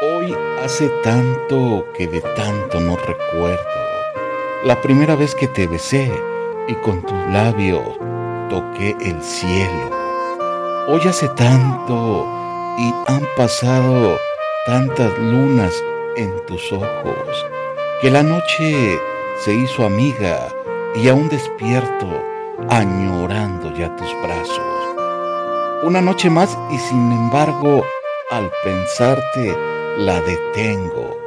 Hoy hace tanto que de tanto no recuerdo. La primera vez que te besé y con tus labios toqué el cielo. Hoy hace tanto y han pasado tantas lunas en tus ojos que la noche se hizo amiga y aún despierto añorando ya tus brazos. Una noche más y sin embargo al pensarte la detengo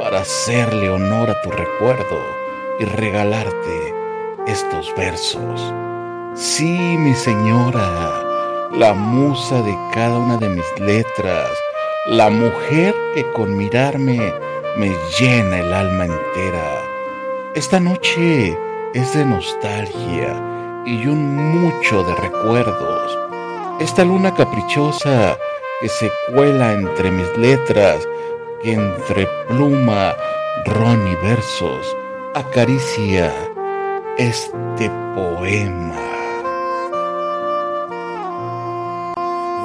para hacerle honor a tu recuerdo y regalarte estos versos. Sí, mi señora, la musa de cada una de mis letras, la mujer que con mirarme me llena el alma entera. Esta noche es de nostalgia y un mucho de recuerdos. Esta luna caprichosa que se cuela entre mis letras, que entre pluma, ron y versos acaricia este poema.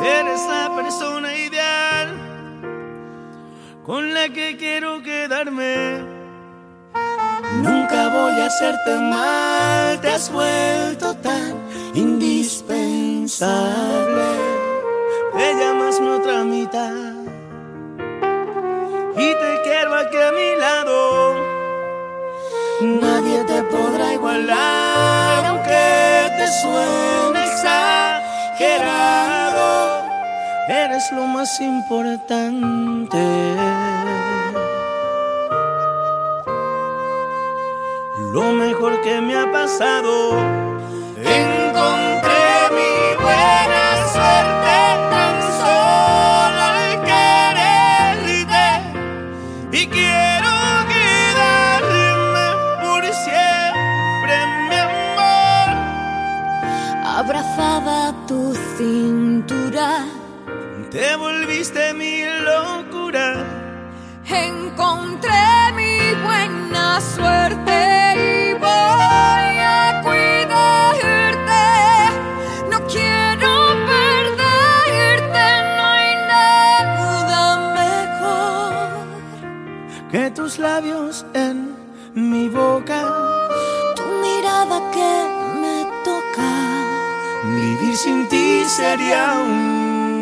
Eres la persona ideal con la que quiero quedarme. Nunca voy a hacerte mal, te has vuelto tan indispensable te llamas aunque te suene exagerado. Eres lo más importante. Lo mejor que me ha pasado. Cintura. Te volviste mi locura. Encontré mi buena suerte y voy a cuidarte. No quiero perderte, no hay nada mejor que tus labios en mi boca. Tu mirada que Vivir sin ti sería un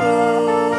error.